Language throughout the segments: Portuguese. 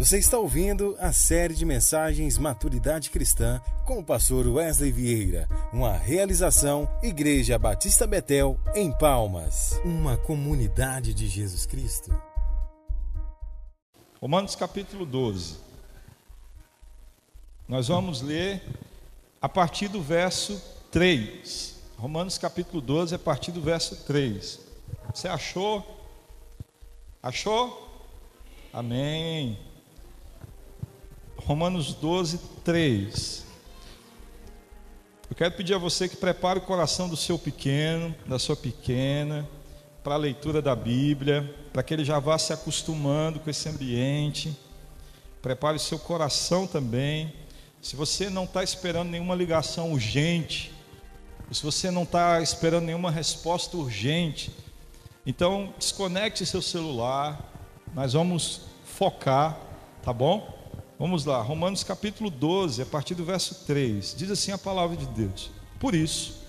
Você está ouvindo a série de mensagens Maturidade Cristã com o pastor Wesley Vieira, uma realização Igreja Batista Betel, em Palmas, uma comunidade de Jesus Cristo. Romanos capítulo 12. Nós vamos ler a partir do verso 3. Romanos capítulo 12, a partir do verso 3. Você achou? Achou? Amém. Romanos 12, 3. Eu quero pedir a você que prepare o coração do seu pequeno, da sua pequena, para a leitura da Bíblia, para que ele já vá se acostumando com esse ambiente. Prepare o seu coração também. Se você não está esperando nenhuma ligação urgente, se você não está esperando nenhuma resposta urgente, então desconecte seu celular. Nós vamos focar, tá bom? Vamos lá, Romanos capítulo 12, a partir do verso 3. Diz assim a palavra de Deus: Por isso,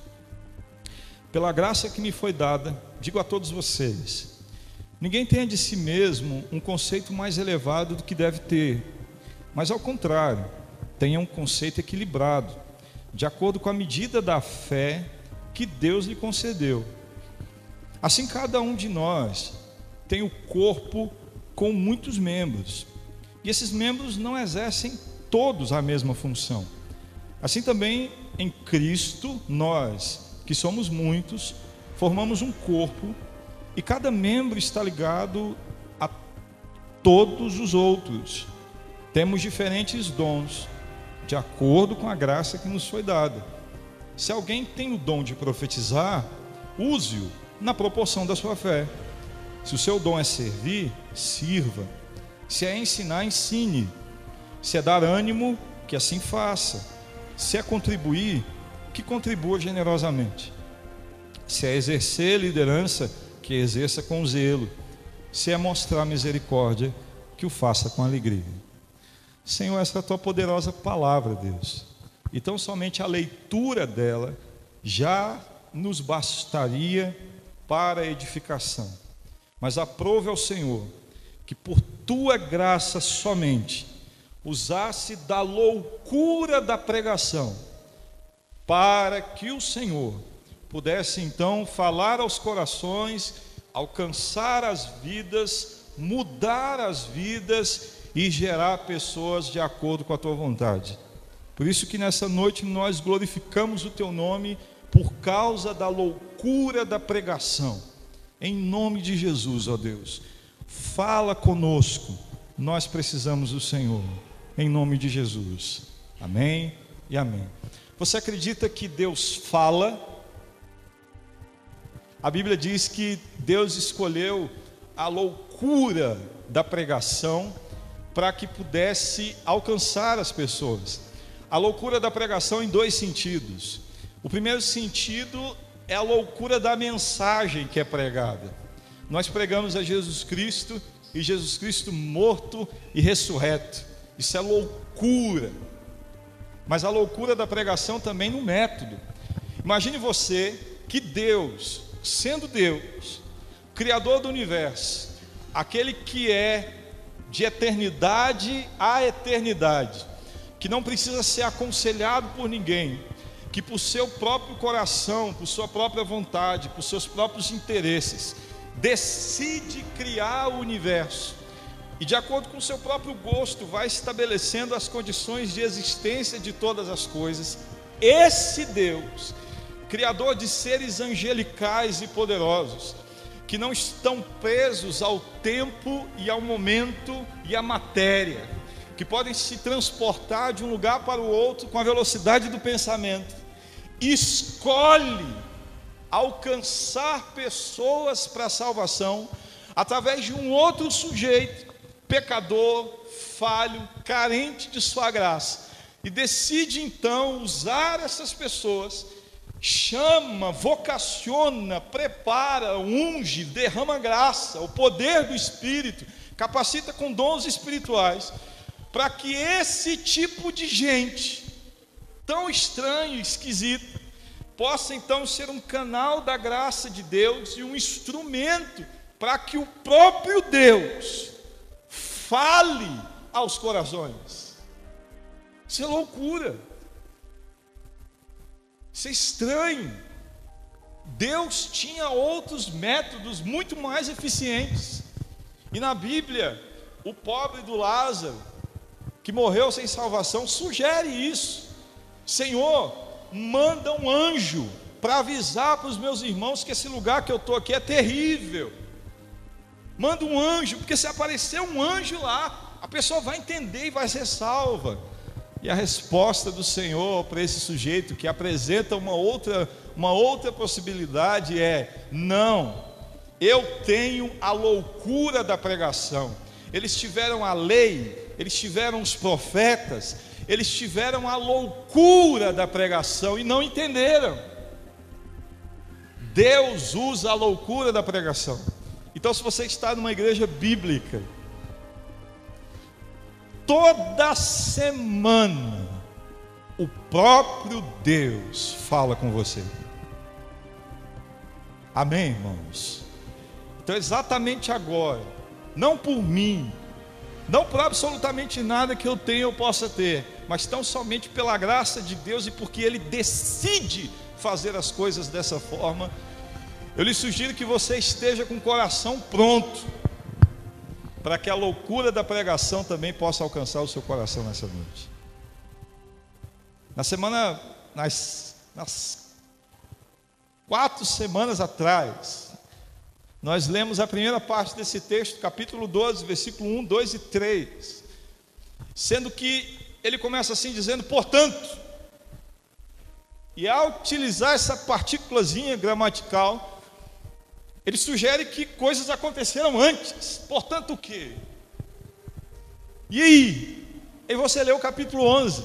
pela graça que me foi dada, digo a todos vocês: ninguém tenha de si mesmo um conceito mais elevado do que deve ter, mas ao contrário, tenha um conceito equilibrado, de acordo com a medida da fé que Deus lhe concedeu. Assim, cada um de nós tem o corpo com muitos membros e esses membros não exercem todos a mesma função. Assim também em Cristo, nós, que somos muitos, formamos um corpo e cada membro está ligado a todos os outros. Temos diferentes dons, de acordo com a graça que nos foi dada. Se alguém tem o dom de profetizar, use-o na proporção da sua fé. Se o seu dom é servir, sirva. Se é ensinar, ensine. Se é dar ânimo, que assim faça. Se é contribuir, que contribua generosamente. Se é exercer liderança, que exerça com zelo. Se é mostrar misericórdia, que o faça com alegria. Senhor, essa é a tua poderosa palavra, Deus. Então, somente a leitura dela já nos bastaria para a edificação. Mas aprove ao Senhor que por tua graça somente usasse da loucura da pregação, para que o Senhor pudesse então falar aos corações, alcançar as vidas, mudar as vidas e gerar pessoas de acordo com a tua vontade. Por isso que nessa noite nós glorificamos o teu nome por causa da loucura da pregação. Em nome de Jesus, ó Deus. Fala conosco, nós precisamos do Senhor, em nome de Jesus. Amém e amém. Você acredita que Deus fala? A Bíblia diz que Deus escolheu a loucura da pregação para que pudesse alcançar as pessoas. A loucura da pregação em dois sentidos. O primeiro sentido é a loucura da mensagem que é pregada. Nós pregamos a Jesus Cristo e Jesus Cristo morto e ressurreto. Isso é loucura. Mas a loucura da pregação também no método. Imagine você que Deus, sendo Deus, Criador do universo, aquele que é de eternidade a eternidade, que não precisa ser aconselhado por ninguém, que por seu próprio coração, por sua própria vontade, por seus próprios interesses, decide criar o universo e, de acordo com seu próprio gosto, vai estabelecendo as condições de existência de todas as coisas. Esse Deus, Criador de seres angelicais e poderosos, que não estão presos ao tempo e ao momento e à matéria, que podem se transportar de um lugar para o outro com a velocidade do pensamento, escolhe alcançar pessoas para a salvação através de um outro sujeito, pecador, falho, carente de sua graça, e decide então usar essas pessoas, chama, vocaciona, prepara, unge, derrama graça, o poder do Espírito, capacita com dons espirituais, para que esse tipo de gente, tão estranho, esquisito, possa então ser um canal da graça de Deus e um instrumento para que o próprio Deus fale aos corações. Isso é loucura. Isso é estranho. Deus tinha outros métodos muito mais eficientes. E na Bíblia, o pobre do Lázaro, que morreu sem salvação, sugere isso. Senhor, manda um anjo para avisar para os meus irmãos que esse lugar que eu estou aqui é terrível. Manda um anjo, porque se aparecer um anjo lá, a pessoa vai entender e vai ser salva. E a resposta do Senhor para esse sujeito que apresenta uma outra, uma outra possibilidade é: não, eu tenho a loucura da pregação. Eles tiveram a lei, eles tiveram os profetas, eles tiveram a loucura da pregação e não entenderam. Deus usa a loucura da pregação. Então, se você está numa igreja bíblica, toda semana o próprio Deus fala com você. Amém, irmãos? Então, exatamente agora, não por mim, não por absolutamente nada que eu tenha ou possa ter, mas tão somente pela graça de Deus e porque Ele decide fazer as coisas dessa forma, eu lhe sugiro que você esteja com o coração pronto para que a loucura da pregação também possa alcançar o seu coração nessa noite. Na semana, nas, nas quatro semanas atrás, nós lemos a primeira parte desse texto, capítulo 12, versículo 1, 2 e 3. Sendo que ele começa assim dizendo, portanto, e ao utilizar essa partículazinha gramatical, ele sugere que coisas aconteceram antes. Portanto, o quê? E aí? E você lê o capítulo 11.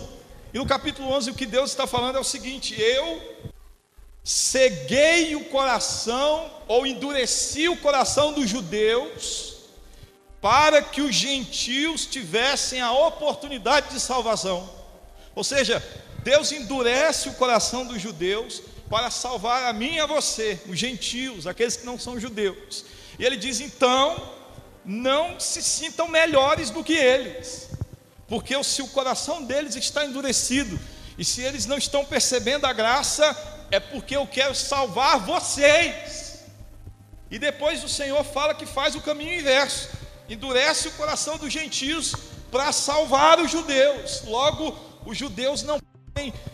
E no capítulo 11 o que Deus está falando é o seguinte: eu ceguei o coração ou endureci o coração dos judeus para que os gentios tivessem a oportunidade de salvação. Ou seja, Deus endurece o coração dos judeus para salvar a mim e a você, os gentios, aqueles que não são judeus. E ele diz então: não se sintam melhores do que eles, porque se o coração deles está endurecido, e se eles não estão percebendo a graça, é porque eu quero salvar vocês. E depois o Senhor fala que faz o caminho inverso, endurece o coração dos gentios para salvar os judeus. Logo, os judeus não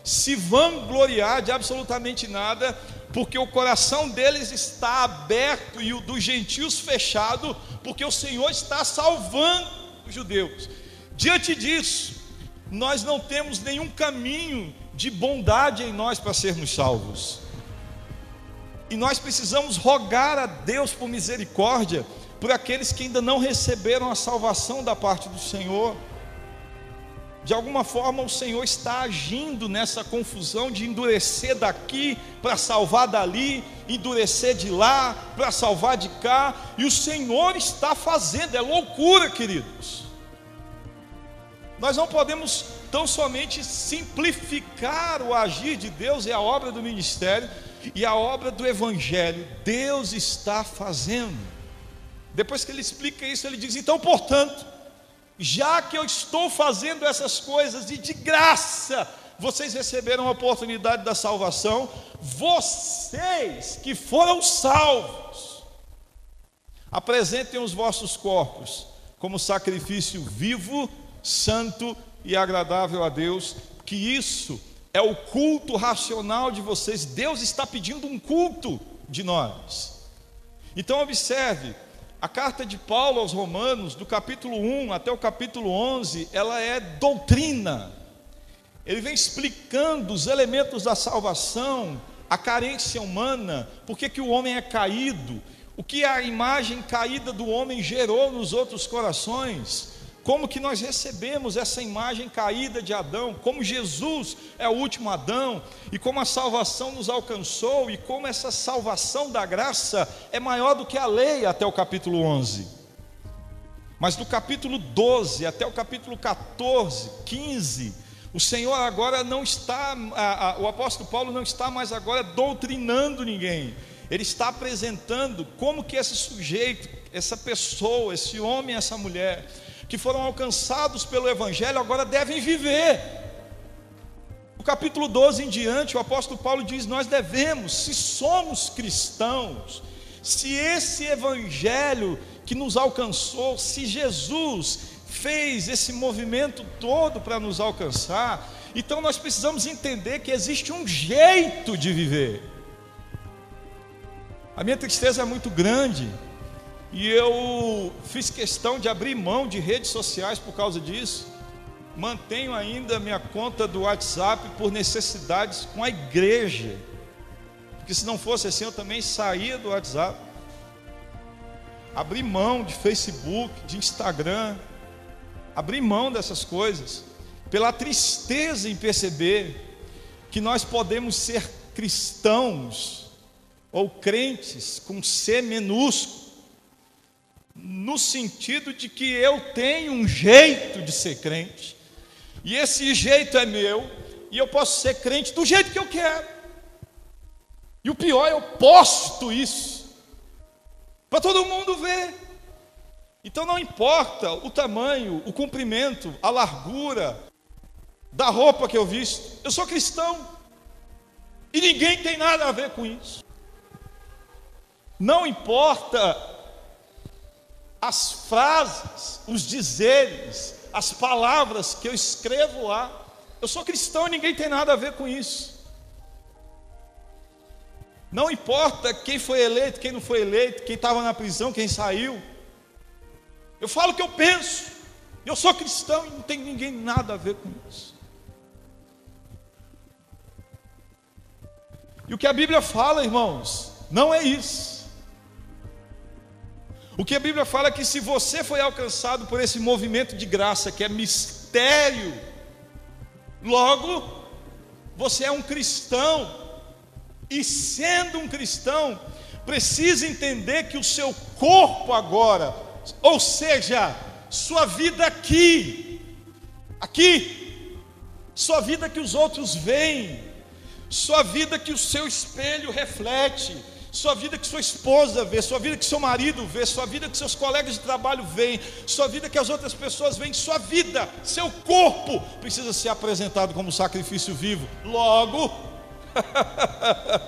se vangloriar de absolutamente nada, porque o coração deles está aberto e o dos gentios fechado, porque o Senhor está salvando os judeus. Diante disso, nós não temos nenhum caminho de bondade em nós para sermos salvos. E nós precisamos rogar a Deus por misericórdia por aqueles que ainda não receberam a salvação da parte do Senhor. De alguma forma o Senhor está agindo nessa confusão de endurecer daqui para salvar dali, endurecer de lá para salvar de cá, e o Senhor está fazendo, é loucura, queridos. Nós não podemos tão somente simplificar o agir de Deus e a obra do ministério e a obra do evangelho. Deus está fazendo. Depois que ele explica isso, ele diz: então, portanto, já que eu estou fazendo essas coisas e de graça vocês receberam a oportunidade da salvação, vocês que foram salvos, apresentem os vossos corpos como sacrifício vivo, santo e agradável a Deus, que isso é o culto racional de vocês. Deus está pedindo um culto de nós. Então observe, a carta de Paulo aos Romanos, do capítulo 1 até o capítulo 11, ela é doutrina. Ele vem explicando os elementos da salvação, a carência humana, por que o homem é caído, o que a imagem caída do homem gerou nos outros corações como que nós recebemos essa imagem caída de Adão, como Jesus é o último Adão, e como a salvação nos alcançou, e como essa salvação da graça é maior do que a lei, até o capítulo 11. Mas do capítulo 12 até o capítulo 14, 15, o Senhor agora não está, a, a, o apóstolo Paulo não está mais agora doutrinando ninguém, ele está apresentando como que esse sujeito, essa pessoa, esse homem, essa mulher, que foram alcançados pelo Evangelho agora devem viver. No capítulo 12 em diante, o apóstolo Paulo diz: Nós devemos, se somos cristãos, se esse Evangelho que nos alcançou, se Jesus fez esse movimento todo para nos alcançar, então nós precisamos entender que existe um jeito de viver. A minha tristeza é muito grande e eu fiz questão de abrir mão de redes sociais por causa disso. Mantenho ainda minha conta do WhatsApp por necessidades com a igreja. Porque se não fosse assim, eu também saía do WhatsApp. Abri mão de Facebook, de Instagram, abrir mão dessas coisas, pela tristeza em perceber que nós podemos ser cristãos ou crentes com C minúsculo, no sentido de que eu tenho um jeito de ser crente, e esse jeito é meu, e eu posso ser crente do jeito que eu quero. E o pior, eu posto isso para todo mundo ver. Então não importa o tamanho, o comprimento, a largura da roupa que eu visto, eu sou cristão. E ninguém tem nada a ver com isso. Não importa as frases, os dizeres, as palavras que eu escrevo lá. Eu sou cristão e ninguém tem nada a ver com isso. Não importa quem foi eleito, quem não foi eleito, quem estava na prisão, quem saiu. Eu falo o que eu penso. Eu sou cristão e não tem ninguém nada a ver com isso. E o que a Bíblia fala, irmãos, não é isso. O que a Bíblia fala é que se você foi alcançado por esse movimento de graça, que é mistério, logo você é um cristão. E sendo um cristão, precisa entender que o seu corpo agora ou seja, sua vida aqui, aqui, sua vida que os outros veem, sua vida que o seu espelho reflete, sua vida que sua esposa vê, sua vida que seu marido vê, sua vida que seus colegas de trabalho veem, sua vida que as outras pessoas veem, sua vida, seu corpo precisa ser apresentado como sacrifício vivo. Logo,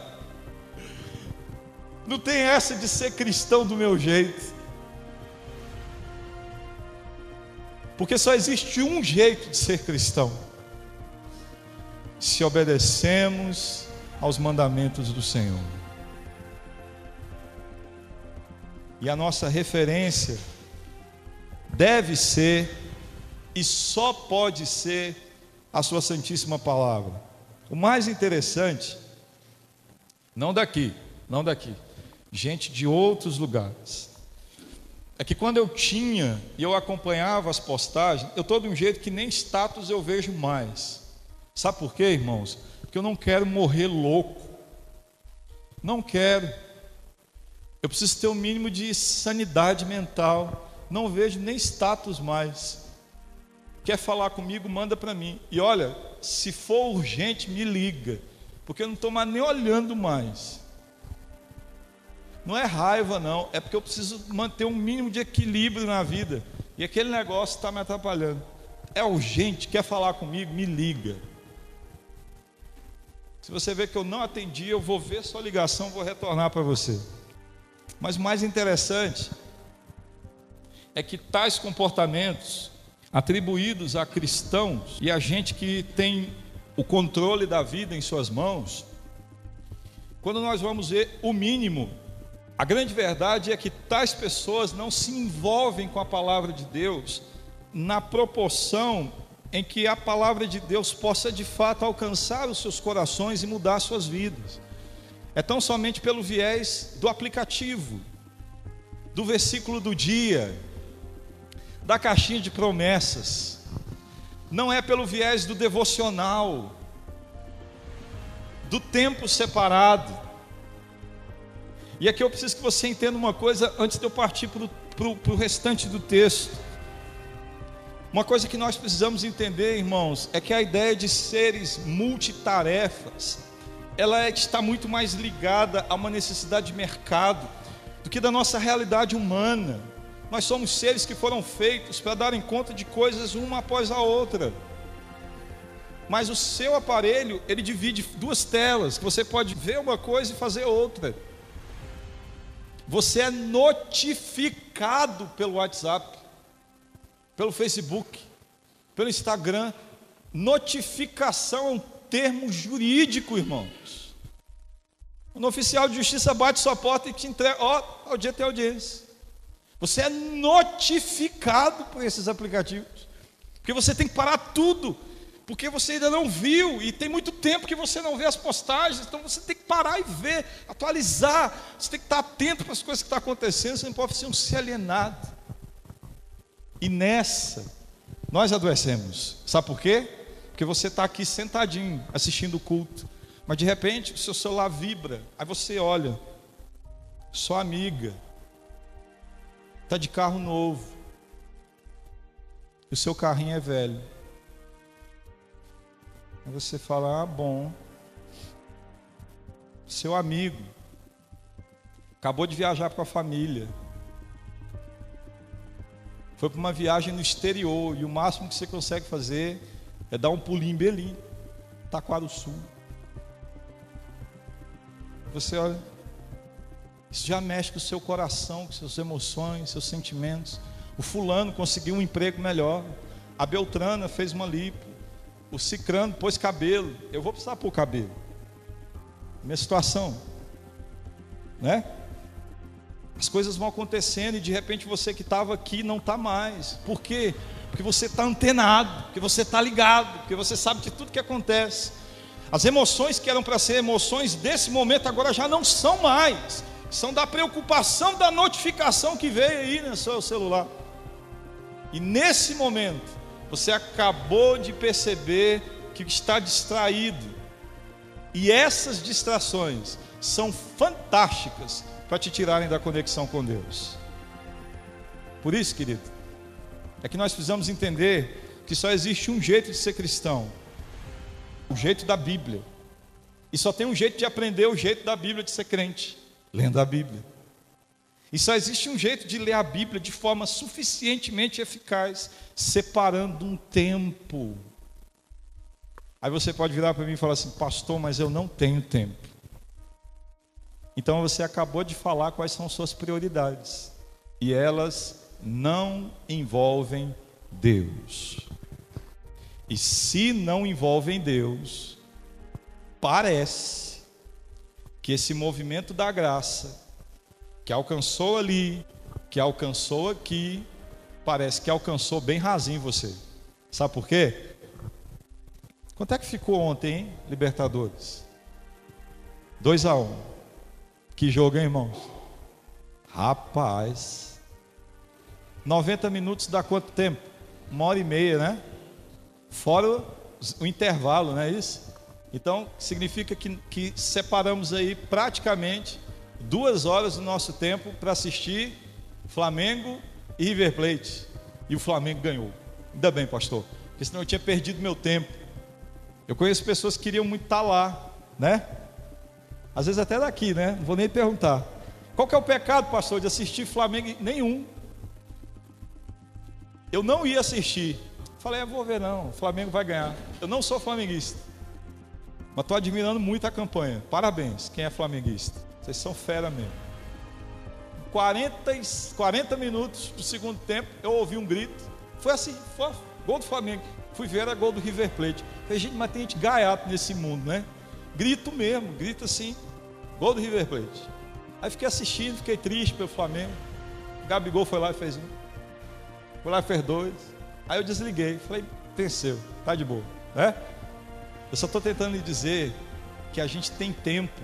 não tem essa de ser cristão do meu jeito. Porque só existe um jeito de ser cristão: se obedecemos aos mandamentos do Senhor. E a nossa referência deve ser e só pode ser a Sua Santíssima Palavra. O mais interessante, não daqui, não daqui, gente de outros lugares é que quando eu tinha e eu acompanhava as postagens, eu estou de um jeito que nem status eu vejo mais. Sabe por quê, irmãos? Porque eu não quero morrer louco. Não quero. Eu preciso ter o um mínimo de sanidade mental. Não vejo nem status mais. Quer falar comigo, manda para mim. E olha, se for urgente, me liga. Porque eu não estou mais nem olhando mais. Não é raiva, não, é porque eu preciso manter um mínimo de equilíbrio na vida. E aquele negócio está me atrapalhando. É urgente, quer falar comigo? Me liga. Se você vê que eu não atendi, eu vou ver sua ligação, vou retornar para você. Mas o mais interessante é que tais comportamentos atribuídos a cristãos e a gente que tem o controle da vida em suas mãos, quando nós vamos ver o mínimo a grande verdade é que tais pessoas não se envolvem com a palavra de Deus na proporção em que a palavra de Deus possa de fato alcançar os seus corações e mudar suas vidas. É tão somente pelo viés do aplicativo, do versículo do dia, da caixinha de promessas. Não é pelo viés do devocional, do tempo separado e aqui eu preciso que você entenda uma coisa antes de eu partir para o restante do texto. Uma coisa que nós precisamos entender, irmãos, é que a ideia de seres multitarefas, ela é, está muito mais ligada a uma necessidade de mercado do que da nossa realidade humana. Nós somos seres que foram feitos para darem conta de coisas uma após a outra. Mas o seu aparelho, ele divide duas telas, que você pode ver uma coisa e fazer outra. Você é notificado pelo WhatsApp, pelo Facebook, pelo Instagram. Notificação é um termo jurídico, irmãos. No oficial de justiça bate sua porta e te entrega, ó, ao dia tem audiência. Você é notificado por esses aplicativos. Porque você tem que parar tudo porque você ainda não viu e tem muito tempo que você não vê as postagens, então você tem que parar e ver, atualizar, você tem que estar atento para as coisas que estão acontecendo, você não pode ser um se alienado. E nessa, nós adoecemos, sabe por quê? Porque você está aqui sentadinho, assistindo o culto, mas de repente o seu celular vibra, aí você olha, sua amiga, está de carro novo, e o seu carrinho é velho. Aí você fala: ah, bom. Seu amigo acabou de viajar com a família. Foi para uma viagem no exterior e o máximo que você consegue fazer é dar um pulinho em Belim, Sul. Você olha, isso já mexe com o seu coração, com suas emoções, seus sentimentos. O fulano conseguiu um emprego melhor. A Beltrana fez uma lipo o cicrano pôs cabelo, eu vou precisar pôr cabelo. Minha situação, né? As coisas vão acontecendo e de repente você que estava aqui não está mais. Por quê? Porque você está antenado, porque você está ligado, porque você sabe de tudo que acontece. As emoções que eram para ser emoções desse momento agora já não são mais. São da preocupação da notificação que veio aí no seu celular. E nesse momento, você acabou de perceber que está distraído. E essas distrações são fantásticas para te tirarem da conexão com Deus. Por isso, querido, é que nós precisamos entender que só existe um jeito de ser cristão: o jeito da Bíblia. E só tem um jeito de aprender o jeito da Bíblia de ser crente, lendo a Bíblia. E só existe um jeito de ler a Bíblia de forma suficientemente eficaz, separando um tempo. Aí você pode virar para mim e falar assim, pastor, mas eu não tenho tempo. Então você acabou de falar quais são suas prioridades. E elas não envolvem Deus. E se não envolvem Deus, parece que esse movimento da graça que alcançou ali, que alcançou aqui, parece que alcançou bem rasinho você. Sabe por quê? Quanto é que ficou ontem, hein? Libertadores? 2 a 1 um. Que jogo, hein, irmãos? Rapaz. 90 minutos dá quanto tempo? Uma hora e meia, né? Fora o intervalo, não é isso? Então, significa que, que separamos aí praticamente duas horas do nosso tempo para assistir Flamengo e River Plate. E o Flamengo ganhou. Ainda bem, pastor, porque senão eu tinha perdido meu tempo. Eu conheço pessoas que queriam muito estar lá, né? Às vezes até daqui, né? Não vou nem perguntar. Qual que é o pecado, pastor, de assistir Flamengo? Nenhum. Eu não ia assistir. Falei, eu vou ver não, o Flamengo vai ganhar. Eu não sou flamenguista. Mas estou admirando muito a campanha. Parabéns, quem é flamenguista. Vocês são fera mesmo. 40, 40 minutos do segundo tempo, eu ouvi um grito. Foi assim, foi, gol do Flamengo. Fui ver, era gol do River Plate. Falei, gente, mas tem gente gaiato nesse mundo, né? Grito mesmo, grito assim, gol do River Plate. Aí fiquei assistindo, fiquei triste pelo Flamengo. O Gabigol foi lá e fez um. Foi lá e. Aí eu desliguei, falei, venceu, tá de boa, né? Eu só estou tentando lhe dizer que a gente tem tempo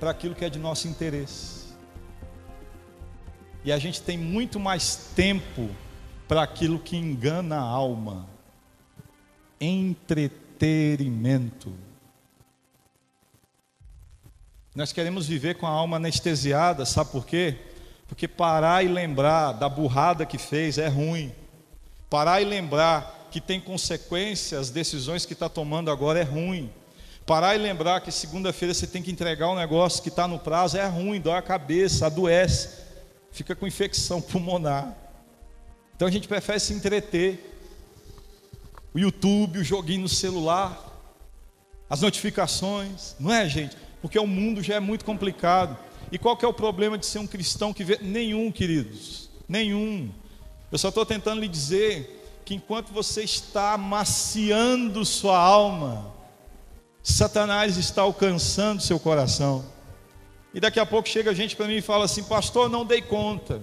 para aquilo que é de nosso interesse. E a gente tem muito mais tempo para aquilo que engana a alma. Entretenimento. Nós queremos viver com a alma anestesiada, sabe por quê? Porque parar e lembrar da burrada que fez é ruim. Parar e lembrar que tem consequências as decisões que está tomando agora é ruim. Parar e lembrar que segunda-feira você tem que entregar um negócio que está no prazo é ruim, dói a cabeça, adoece, fica com infecção pulmonar. Então a gente prefere se entreter. O YouTube, o joguinho no celular, as notificações, não é, gente? Porque o mundo já é muito complicado. E qual que é o problema de ser um cristão que vê? Nenhum, queridos, nenhum. Eu só estou tentando lhe dizer que enquanto você está amaciando sua alma, Satanás está alcançando seu coração. E daqui a pouco chega gente para mim e fala assim: Pastor, não dei conta.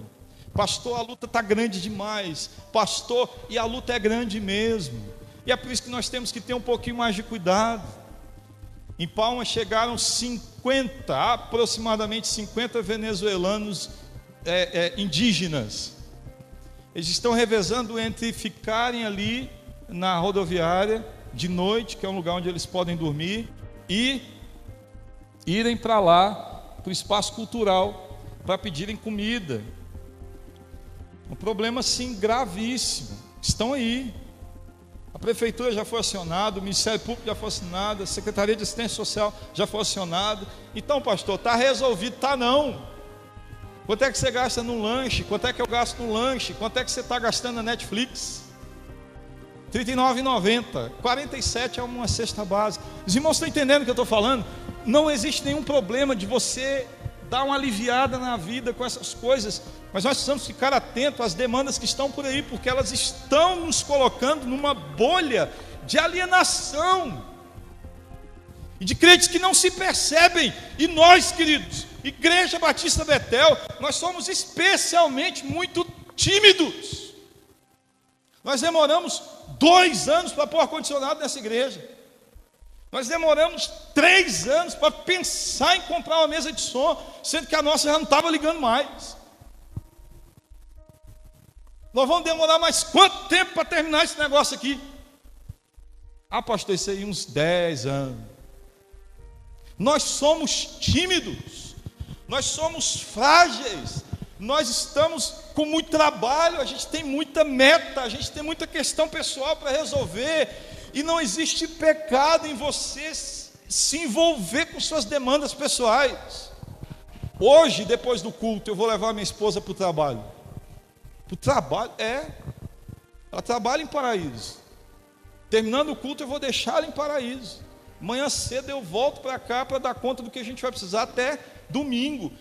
Pastor, a luta está grande demais. Pastor, e a luta é grande mesmo. E é por isso que nós temos que ter um pouquinho mais de cuidado. Em Palma chegaram 50, aproximadamente 50 venezuelanos é, é, indígenas. Eles estão revezando entre ficarem ali na rodoviária de noite, que é um lugar onde eles podem dormir, e irem para lá, para o espaço cultural, para pedirem comida. Um problema, sim, gravíssimo. Estão aí. A prefeitura já foi acionada, o Ministério Público já foi acionado, a Secretaria de Assistência Social já foi acionada. Então, pastor, está resolvido? Está não. Quanto é que você gasta no lanche? Quanto é que eu gasto no lanche? Quanto é que você está gastando na Netflix? R$ 39,90. 47 é uma cesta básica. Os irmãos estão entendendo o que eu estou falando? Não existe nenhum problema de você dar uma aliviada na vida com essas coisas, mas nós precisamos ficar atentos às demandas que estão por aí, porque elas estão nos colocando numa bolha de alienação e de crentes que não se percebem. E nós, queridos, Igreja Batista Betel, nós somos especialmente muito tímidos. Nós demoramos dois anos para pôr ar-condicionado nessa igreja. Nós demoramos três anos para pensar em comprar uma mesa de som, sendo que a nossa já não estava ligando mais. Nós vamos demorar mais quanto tempo para terminar esse negócio aqui? Ah, pastor, isso aí uns 10 anos. Nós somos tímidos, nós somos frágeis, nós estamos com muito trabalho, a gente tem muita meta, a gente tem muita questão pessoal para resolver, e não existe pecado em você se envolver com suas demandas pessoais. Hoje, depois do culto, eu vou levar minha esposa para o trabalho. Para o trabalho? É. Ela trabalha em paraíso. Terminando o culto, eu vou deixá-la em paraíso. Manhã cedo eu volto para cá para dar conta do que a gente vai precisar até domingo.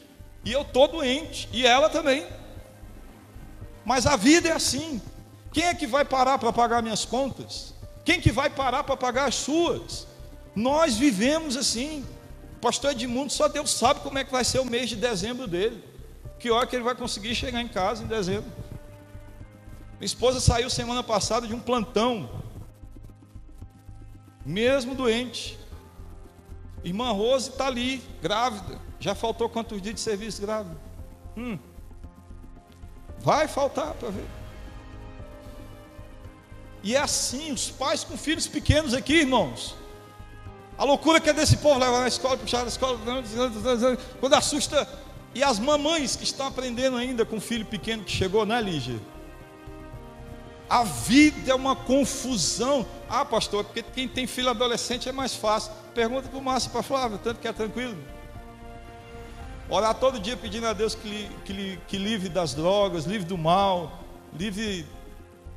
E eu estou doente, e ela também. Mas a vida é assim. Quem é que vai parar para pagar minhas contas? Quem que vai parar para pagar as suas? Nós vivemos assim. O pastor Edmundo, só Deus sabe como é que vai ser o mês de dezembro dele. Que hora que ele vai conseguir chegar em casa em dezembro. Minha esposa saiu semana passada de um plantão, mesmo doente. Irmã Rose está ali, grávida. Já faltou quantos dias de serviço grávida? Hum. Vai faltar para ver. E é assim, os pais com filhos pequenos aqui, irmãos. A loucura que é desse povo levar na escola, puxar na escola, quando assusta. E as mamães que estão aprendendo ainda com o filho pequeno que chegou, né, Lígia? A vida é uma confusão. Ah, pastor, porque quem tem filho adolescente é mais fácil. Pergunta para o Márcio e para Flávia, tanto que é tranquilo. Orar todo dia pedindo a Deus que, que, que livre das drogas, livre do mal, livre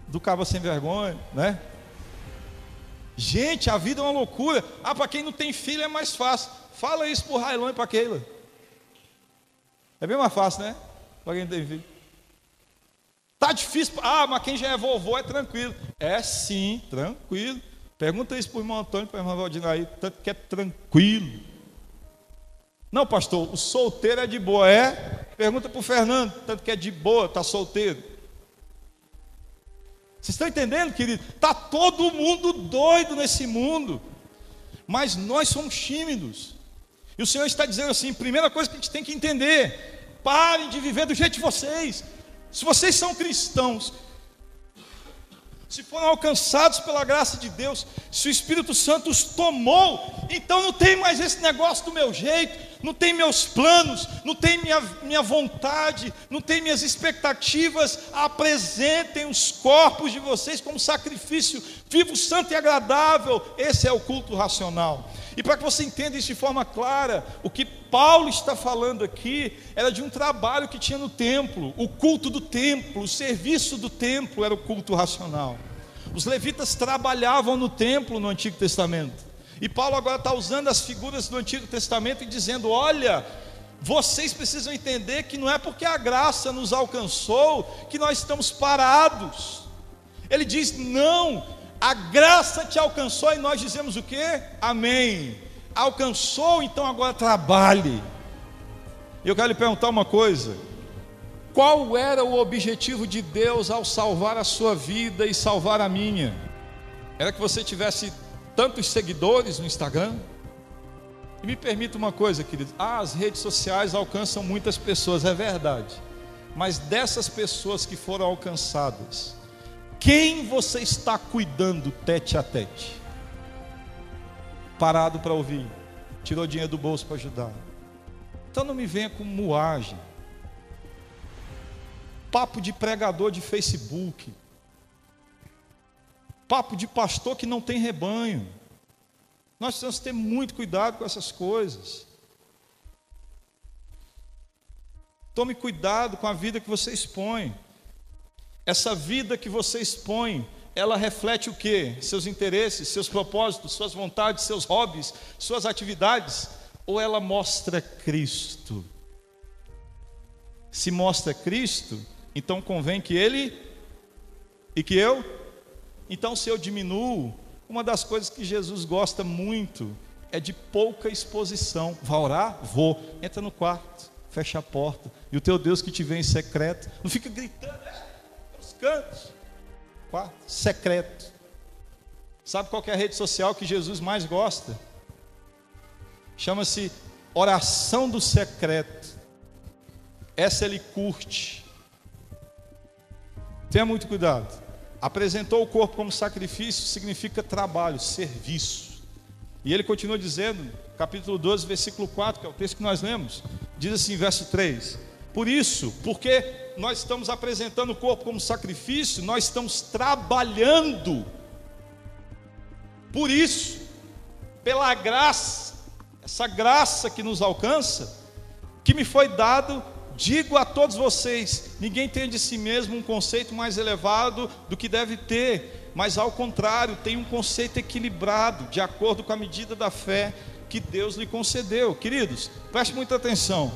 do cabo sem vergonha, né? Gente, a vida é uma loucura. Ah, para quem não tem filho é mais fácil. Fala isso para o Railon e para Keila. É bem mais fácil, né? Para quem não tem filho. Tá difícil. Ah, mas quem já é vovô é tranquilo. É sim, tranquilo. Pergunta isso para o irmão Antônio, para o irmão Valdinaí, tanto que é tranquilo. Não, pastor, o solteiro é de boa, é? Pergunta para o Fernando, tanto que é de boa, está solteiro. Vocês estão entendendo, querido? Está todo mundo doido nesse mundo, mas nós somos tímidos. E o Senhor está dizendo assim: primeira coisa que a gente tem que entender, parem de viver do jeito de vocês. Se vocês são cristãos, se foram alcançados pela graça de Deus, se o Espírito Santo os tomou, então não tem mais esse negócio do meu jeito, não tem meus planos, não tem minha, minha vontade, não tem minhas expectativas. Apresentem os corpos de vocês como sacrifício vivo, santo e agradável. Esse é o culto racional. E para que você entenda isso de forma clara, o que Paulo está falando aqui era de um trabalho que tinha no templo, o culto do templo, o serviço do templo era o culto racional. Os levitas trabalhavam no templo no Antigo Testamento. E Paulo agora está usando as figuras do Antigo Testamento e dizendo: olha, vocês precisam entender que não é porque a graça nos alcançou que nós estamos parados. Ele diz: não, a graça te alcançou e nós dizemos o que? Amém. Alcançou, então agora trabalhe. Eu quero lhe perguntar uma coisa: qual era o objetivo de Deus ao salvar a sua vida e salvar a minha? Era que você tivesse tantos seguidores no Instagram. E me permita uma coisa, querido: ah, as redes sociais alcançam muitas pessoas, é verdade. Mas dessas pessoas que foram alcançadas, quem você está cuidando tete a tete? Parado para ouvir, tirou dinheiro do bolso para ajudar. Então não me venha com moagem. Papo de pregador de Facebook, papo de pastor que não tem rebanho. Nós precisamos ter muito cuidado com essas coisas. Tome cuidado com a vida que você expõe. Essa vida que você expõe, ela reflete o que? Seus interesses, seus propósitos, suas vontades, seus hobbies, suas atividades? Ou ela mostra Cristo? Se mostra Cristo, então convém que Ele e que eu então, se eu diminuo, uma das coisas que Jesus gosta muito é de pouca exposição. Vai orar? Vou. Entra no quarto, fecha a porta. E o teu Deus que te vê em secreto, não fica gritando né? nos cantos. Quarto, secreto. Sabe qual é a rede social que Jesus mais gosta? Chama-se oração do secreto. Essa ele curte. Tenha muito cuidado. Apresentou o corpo como sacrifício significa trabalho, serviço. E ele continua dizendo, capítulo 12, versículo 4, que é o texto que nós lemos, diz assim, verso 3: Por isso, porque nós estamos apresentando o corpo como sacrifício, nós estamos trabalhando. Por isso, pela graça, essa graça que nos alcança, que me foi dado Digo a todos vocês: ninguém tem de si mesmo um conceito mais elevado do que deve ter, mas ao contrário, tem um conceito equilibrado, de acordo com a medida da fé que Deus lhe concedeu. Queridos, preste muita atenção,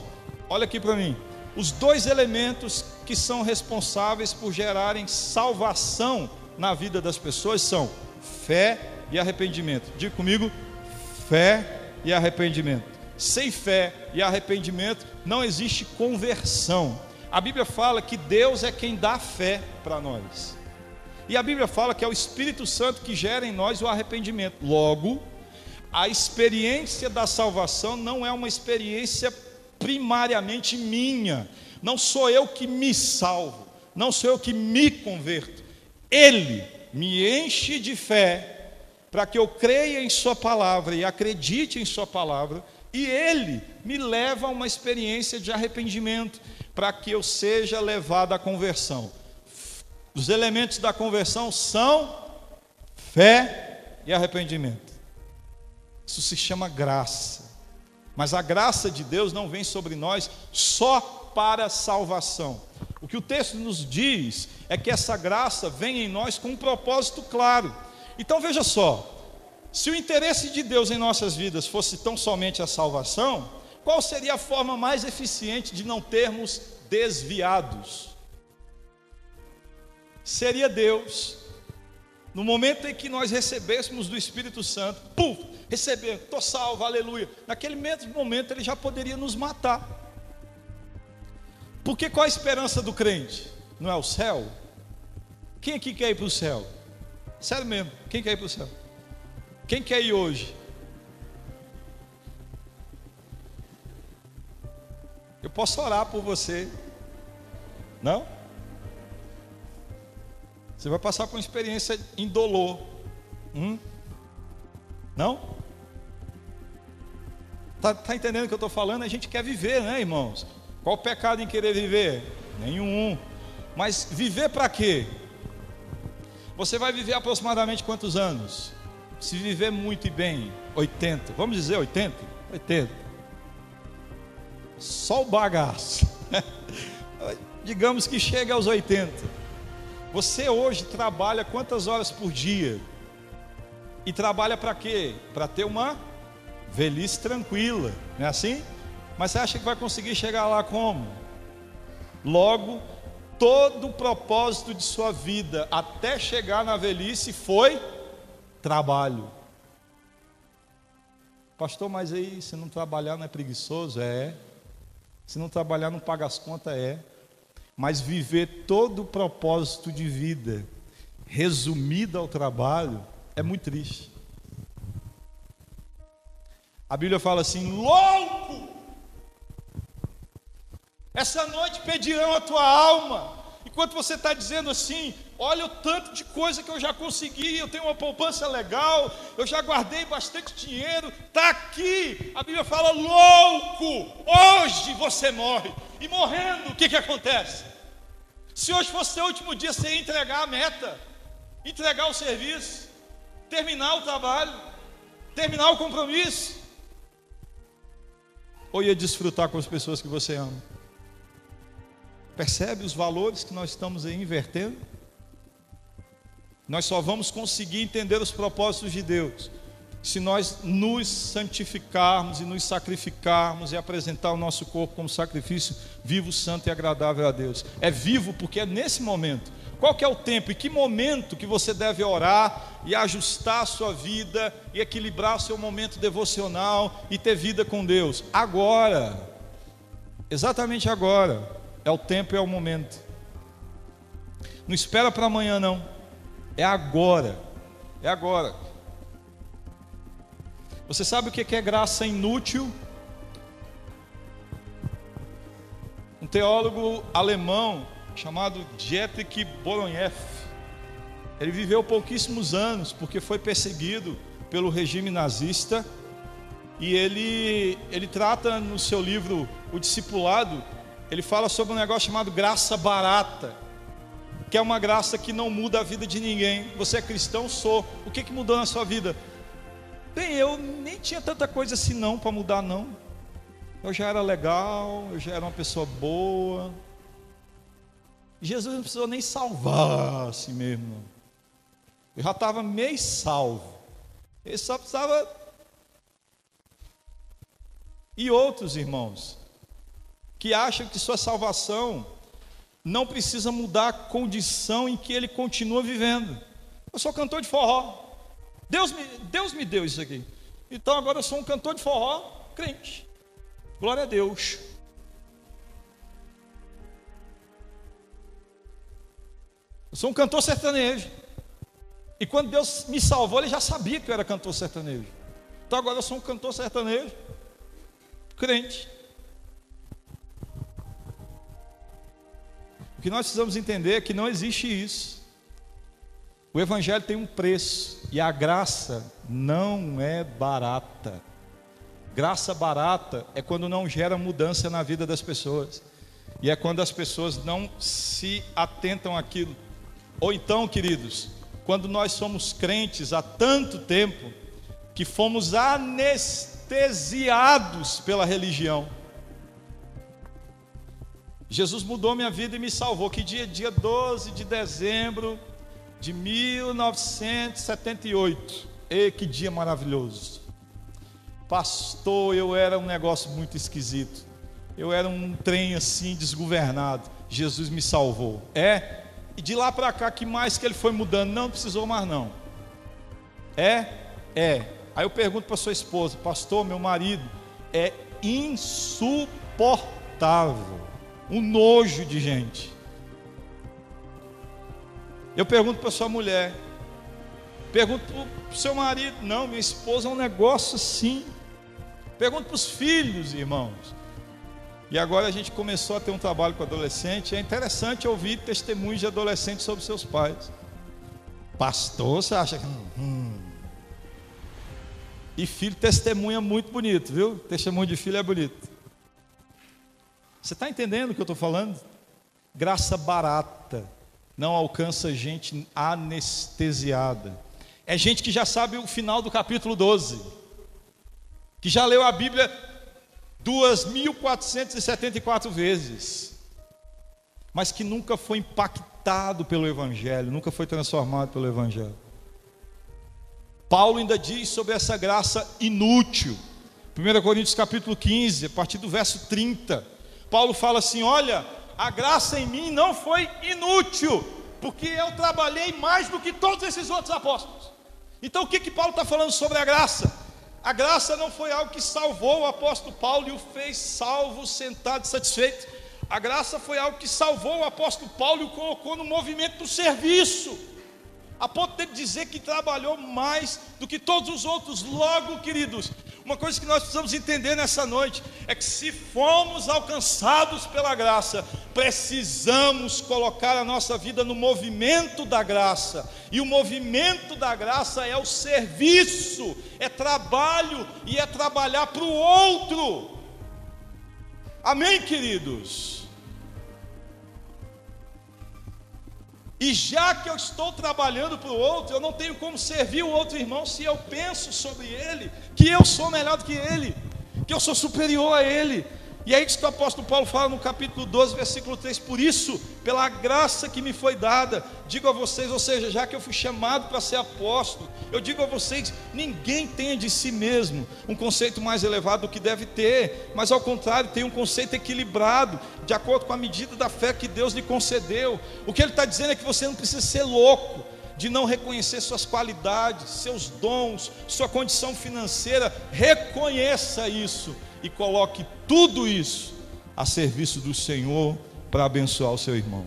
olha aqui para mim. Os dois elementos que são responsáveis por gerarem salvação na vida das pessoas são fé e arrependimento. Diga comigo: fé e arrependimento. Sem fé e arrependimento não existe conversão. A Bíblia fala que Deus é quem dá fé para nós. E a Bíblia fala que é o Espírito Santo que gera em nós o arrependimento. Logo, a experiência da salvação não é uma experiência primariamente minha. Não sou eu que me salvo, não sou eu que me converto. Ele me enche de fé para que eu creia em Sua palavra e acredite em Sua palavra e ele me leva a uma experiência de arrependimento, para que eu seja levado à conversão. Os elementos da conversão são fé e arrependimento. Isso se chama graça. Mas a graça de Deus não vem sobre nós só para salvação. O que o texto nos diz é que essa graça vem em nós com um propósito claro. Então veja só, se o interesse de Deus em nossas vidas fosse tão somente a salvação, qual seria a forma mais eficiente de não termos desviados? Seria Deus, no momento em que nós recebêssemos do Espírito Santo, puf, recebendo, estou salvo, aleluia. Naquele mesmo momento ele já poderia nos matar. Porque qual a esperança do crente? Não é o céu? Quem aqui quer ir para o céu? Sério mesmo, quem quer ir para o céu? Quem quer ir hoje? Eu posso orar por você. Não? Você vai passar por uma experiência indolor. Hum? Não? Está tá entendendo o que eu estou falando? A gente quer viver, né, irmãos? Qual o pecado em querer viver? Nenhum. Mas viver para quê? Você vai viver aproximadamente quantos anos? Se viver muito e bem, 80. Vamos dizer 80? 80. Só o bagaço. Digamos que chega aos 80. Você hoje trabalha quantas horas por dia? E trabalha para quê? Para ter uma velhice tranquila, não é assim? Mas você acha que vai conseguir chegar lá como? Logo, todo o propósito de sua vida até chegar na velhice foi trabalho. Pastor, mas aí se não trabalhar não é preguiçoso? É. Se não trabalhar não paga as contas? É. Mas viver todo o propósito de vida resumido ao trabalho é muito triste. A Bíblia fala assim: louco! Essa noite pedirão a tua alma. Enquanto você está dizendo assim, olha o tanto de coisa que eu já consegui, eu tenho uma poupança legal, eu já guardei bastante dinheiro, está aqui. A Bíblia fala, louco, hoje você morre. E morrendo, o que, que acontece? Se hoje fosse seu último dia, você ia entregar a meta, entregar o serviço, terminar o trabalho, terminar o compromisso, ou ia desfrutar com as pessoas que você ama? Percebe os valores que nós estamos aí invertendo? Nós só vamos conseguir entender os propósitos de Deus se nós nos santificarmos e nos sacrificarmos e apresentar o nosso corpo como sacrifício vivo, santo e agradável a Deus. É vivo porque é nesse momento. Qual é o tempo e que momento que você deve orar e ajustar a sua vida e equilibrar seu momento devocional e ter vida com Deus? Agora. Exatamente agora. É o tempo e é o momento. Não espera para amanhã, não. É agora. É agora. Você sabe o que é graça inútil? Um teólogo alemão chamado Dietrich Boronieff. Ele viveu pouquíssimos anos porque foi perseguido pelo regime nazista e ele, ele trata no seu livro O Discipulado ele fala sobre um negócio chamado graça barata, que é uma graça que não muda a vida de ninguém. Você é cristão? Sou. O que, que mudou na sua vida? Bem, eu nem tinha tanta coisa assim não para mudar não. Eu já era legal, eu já era uma pessoa boa. Jesus não precisou nem salvar assim mesmo. Eu já estava meio salvo. Ele só precisava. E outros irmãos, que acham que sua salvação não precisa mudar a condição em que ele continua vivendo. Eu sou cantor de forró. Deus me, Deus me deu isso aqui. Então agora eu sou um cantor de forró crente. Glória a Deus. Eu sou um cantor sertanejo. E quando Deus me salvou, Ele já sabia que eu era cantor sertanejo. Então agora eu sou um cantor sertanejo, crente. Que nós precisamos entender é que não existe isso. O Evangelho tem um preço e a graça não é barata. Graça barata é quando não gera mudança na vida das pessoas, e é quando as pessoas não se atentam àquilo. Ou então, queridos, quando nós somos crentes há tanto tempo que fomos anestesiados pela religião. Jesus mudou minha vida e me salvou. Que dia? Dia 12 de dezembro de 1978. E que dia maravilhoso. Pastor, eu era um negócio muito esquisito. Eu era um trem assim desgovernado. Jesus me salvou. É? E de lá para cá, que mais que ele foi mudando? Não precisou mais não. É? É. Aí eu pergunto para sua esposa, pastor, meu marido é insuportável um nojo de gente. Eu pergunto para sua mulher, pergunto para o seu marido, não, minha esposa é um negócio assim. Pergunto para os filhos, irmãos. E agora a gente começou a ter um trabalho com adolescente. É interessante ouvir testemunhos de adolescentes sobre seus pais. Pastor, você acha que. Hum. E filho testemunha muito bonito, viu? Testemunho de filho é bonito. Você está entendendo o que eu estou falando? Graça barata não alcança gente anestesiada. É gente que já sabe o final do capítulo 12, que já leu a Bíblia 2.474 vezes, mas que nunca foi impactado pelo Evangelho, nunca foi transformado pelo Evangelho. Paulo ainda diz sobre essa graça inútil. 1 Coríntios capítulo 15, a partir do verso 30. Paulo fala assim: Olha, a graça em mim não foi inútil, porque eu trabalhei mais do que todos esses outros apóstolos. Então o que, que Paulo está falando sobre a graça? A graça não foi algo que salvou o apóstolo Paulo e o fez salvo, sentado, satisfeito. A graça foi algo que salvou o apóstolo Paulo e o colocou no movimento do serviço a ponto de dizer que trabalhou mais do que todos os outros. Logo, queridos, uma coisa que nós precisamos entender nessa noite é que se fomos alcançados pela graça, precisamos colocar a nossa vida no movimento da graça. E o movimento da graça é o serviço, é trabalho e é trabalhar para o outro. Amém, queridos? E já que eu estou trabalhando para o outro, eu não tenho como servir o outro irmão se eu penso sobre ele que eu sou melhor do que ele, que eu sou superior a ele. E é isso que o apóstolo Paulo fala no capítulo 12, versículo 3: Por isso, pela graça que me foi dada, digo a vocês, ou seja, já que eu fui chamado para ser apóstolo, eu digo a vocês: ninguém tem de si mesmo um conceito mais elevado do que deve ter, mas ao contrário, tem um conceito equilibrado, de acordo com a medida da fé que Deus lhe concedeu. O que ele está dizendo é que você não precisa ser louco de não reconhecer suas qualidades, seus dons, sua condição financeira, reconheça isso e coloque tudo isso a serviço do Senhor para abençoar o seu irmão.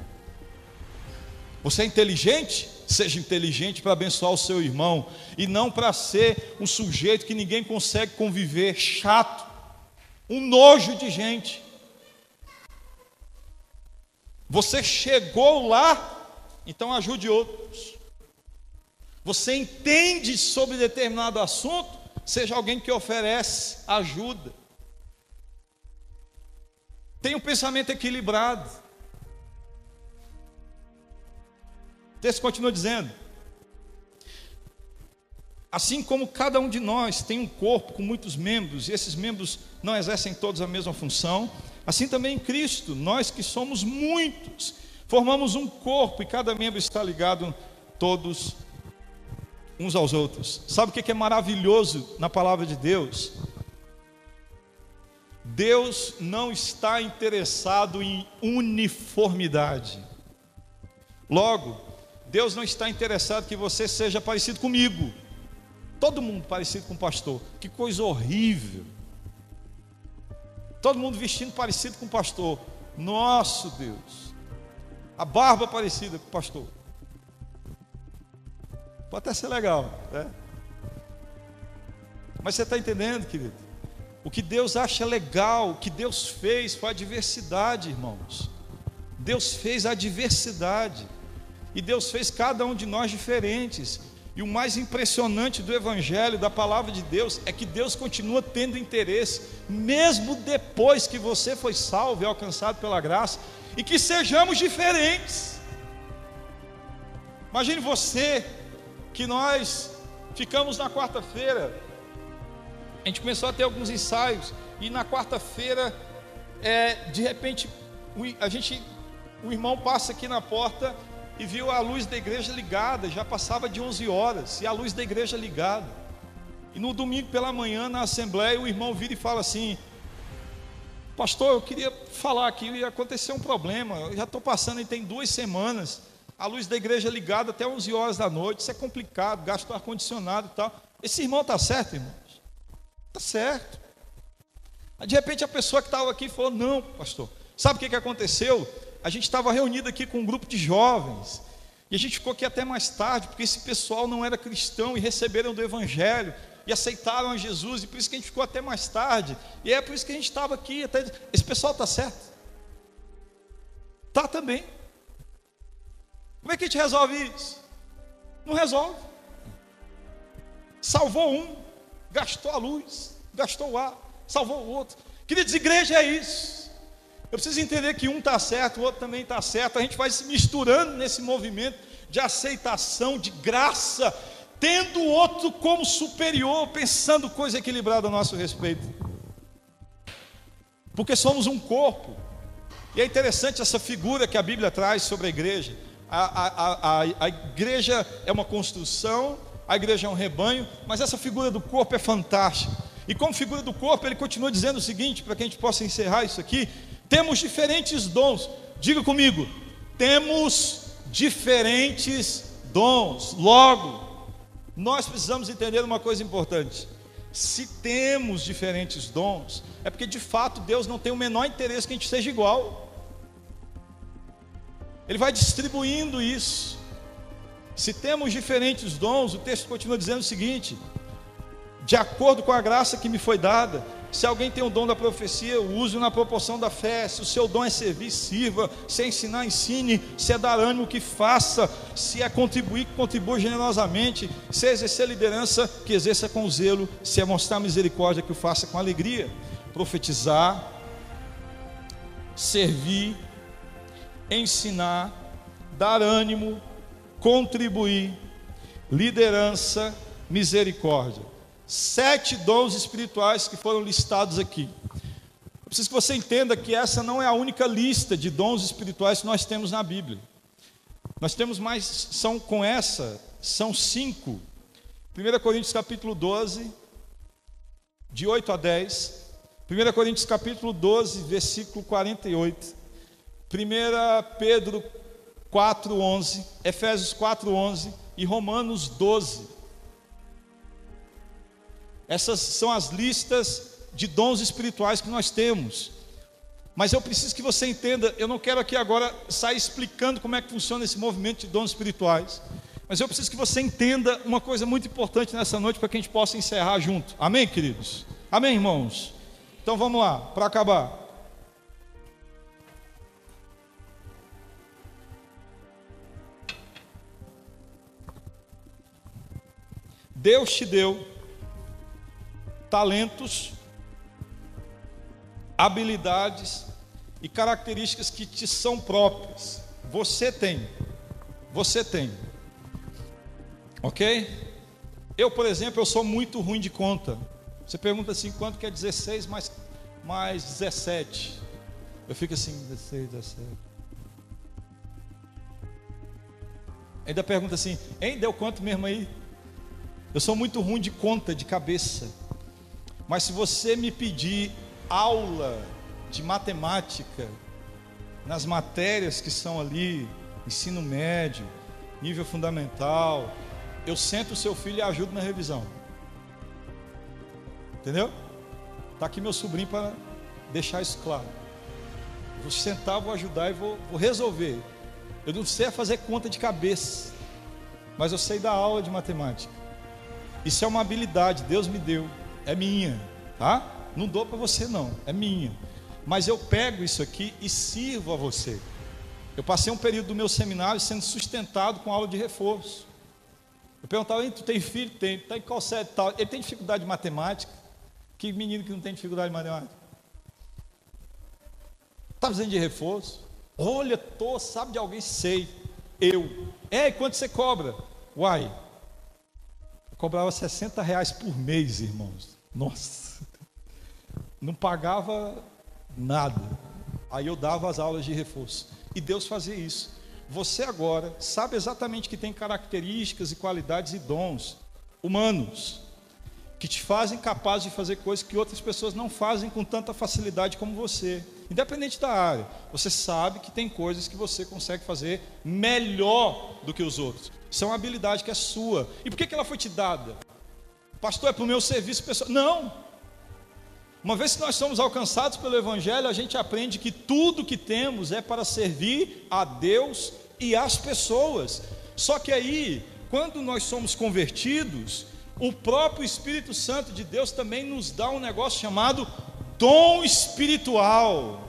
Você é inteligente? Seja inteligente para abençoar o seu irmão e não para ser um sujeito que ninguém consegue conviver, chato, um nojo de gente. Você chegou lá, então ajude outros. Você entende sobre determinado assunto, seja alguém que oferece ajuda. Tenha um pensamento equilibrado. O texto continua dizendo: Assim como cada um de nós tem um corpo com muitos membros, e esses membros não exercem todos a mesma função, assim também em Cristo, nós que somos muitos, formamos um corpo e cada membro está ligado todos uns aos outros. Sabe o que é maravilhoso na palavra de Deus? Deus não está interessado em uniformidade. Logo, Deus não está interessado que você seja parecido comigo. Todo mundo parecido com o pastor. Que coisa horrível. Todo mundo vestindo parecido com o pastor. Nosso Deus. A barba parecida com o pastor. Pode até ser legal, né? Mas você está entendendo, querido? O que Deus acha legal, o que Deus fez foi a diversidade, irmãos. Deus fez a diversidade. E Deus fez cada um de nós diferentes. E o mais impressionante do Evangelho, da palavra de Deus, é que Deus continua tendo interesse, mesmo depois que você foi salvo e alcançado pela graça, e que sejamos diferentes. Imagine você, que nós ficamos na quarta-feira gente começou a ter alguns ensaios e na quarta-feira, é, de repente, a gente, o irmão passa aqui na porta e viu a luz da igreja ligada, já passava de 11 horas e a luz da igreja ligada. E no domingo pela manhã na assembleia o irmão vira e fala assim: Pastor, eu queria falar aqui, ia acontecer um problema. Eu já estou passando e tem duas semanas, a luz da igreja ligada até 11 horas da noite. Isso é complicado, gasto ar condicionado e tal. Esse irmão está certo, irmão? Está certo. De repente a pessoa que estava aqui falou: Não, pastor, sabe o que, que aconteceu? A gente estava reunido aqui com um grupo de jovens. E a gente ficou aqui até mais tarde, porque esse pessoal não era cristão e receberam do Evangelho e aceitaram a Jesus, e por isso que a gente ficou até mais tarde. E é por isso que a gente estava aqui. Até... Esse pessoal está certo? Tá também. Como é que a gente resolve isso? Não resolve. Salvou um, gastou a luz, gastou o ar, salvou o outro. Queridos, igreja é isso. Eu preciso entender que um está certo, o outro também está certo. A gente vai se misturando nesse movimento de aceitação, de graça, tendo o outro como superior, pensando coisa equilibrada a nosso respeito. Porque somos um corpo. E é interessante essa figura que a Bíblia traz sobre a igreja. A, a, a, a, igreja é uma construção, a igreja é um rebanho, mas essa figura do corpo é fantástica. E como figura do corpo, ele continua dizendo o seguinte, para que a gente possa encerrar isso aqui: temos diferentes dons. Diga comigo, temos diferentes dons. Logo, nós precisamos entender uma coisa importante. Se temos diferentes dons, é porque de fato Deus não tem o menor interesse que a gente seja igual. Ele vai distribuindo isso. Se temos diferentes dons, o texto continua dizendo o seguinte: de acordo com a graça que me foi dada, se alguém tem o dom da profecia, use na proporção da fé. Se o seu dom é servir, sirva. Se é ensinar, ensine. Se é dar ânimo, que faça. Se é contribuir, contribua generosamente. Se é exercer liderança, que exerça com zelo. Se é mostrar misericórdia, que o faça com alegria. Profetizar, servir, ensinar, dar ânimo, contribuir, liderança, misericórdia. Sete dons espirituais que foram listados aqui. Eu preciso que você entenda que essa não é a única lista de dons espirituais que nós temos na Bíblia. Nós temos mais, são com essa, são cinco. 1 Coríntios capítulo 12, de 8 a 10. 1 Coríntios capítulo 12, versículo 48. 1 Pedro 4:11, Efésios 4:11 e Romanos 12. Essas são as listas de dons espirituais que nós temos. Mas eu preciso que você entenda, eu não quero aqui agora sair explicando como é que funciona esse movimento de dons espirituais. Mas eu preciso que você entenda uma coisa muito importante nessa noite para que a gente possa encerrar junto. Amém, queridos? Amém, irmãos? Então vamos lá, para acabar. Deus te deu talentos, habilidades e características que te são próprias. Você tem. Você tem. OK? Eu, por exemplo, eu sou muito ruim de conta. Você pergunta assim, quanto que é 16 mais, mais 17? Eu fico assim, 16, 17. Ainda pergunta assim, hein, deu quanto mesmo aí? Eu sou muito ruim de conta de cabeça. Mas se você me pedir aula de matemática nas matérias que são ali, ensino médio, nível fundamental, eu sento o seu filho e ajudo na revisão. Entendeu? Está aqui meu sobrinho para deixar isso claro. Vou sentar, vou ajudar e vou, vou resolver. Eu não sei fazer conta de cabeça, mas eu sei dar aula de matemática. Isso é uma habilidade, Deus me deu, é minha, tá? Não dou para você não, é minha. Mas eu pego isso aqui e sirvo a você. Eu passei um período do meu seminário sendo sustentado com aula de reforço. Eu perguntava, tu tem filho? Tem, está em qual série tal? Ele tem dificuldade de matemática? Que menino que não tem dificuldade de matemática? Está precisando de reforço? Olha, tô, sabe de alguém? Sei. Eu. É, quanto você cobra? Uai, cobrava 60 reais por mês, irmãos. Nossa, não pagava nada. Aí eu dava as aulas de reforço. E Deus fazia isso. Você agora sabe exatamente que tem características e qualidades e dons humanos que te fazem capaz de fazer coisas que outras pessoas não fazem com tanta facilidade como você. Independente da área, você sabe que tem coisas que você consegue fazer melhor do que os outros. Isso é uma habilidade que é sua. E por que, que ela foi te dada? Pastor, é para o meu serviço pessoal. Não. Uma vez que nós somos alcançados pelo Evangelho, a gente aprende que tudo que temos é para servir a Deus e às pessoas. Só que aí, quando nós somos convertidos, o próprio Espírito Santo de Deus também nos dá um negócio chamado dom espiritual.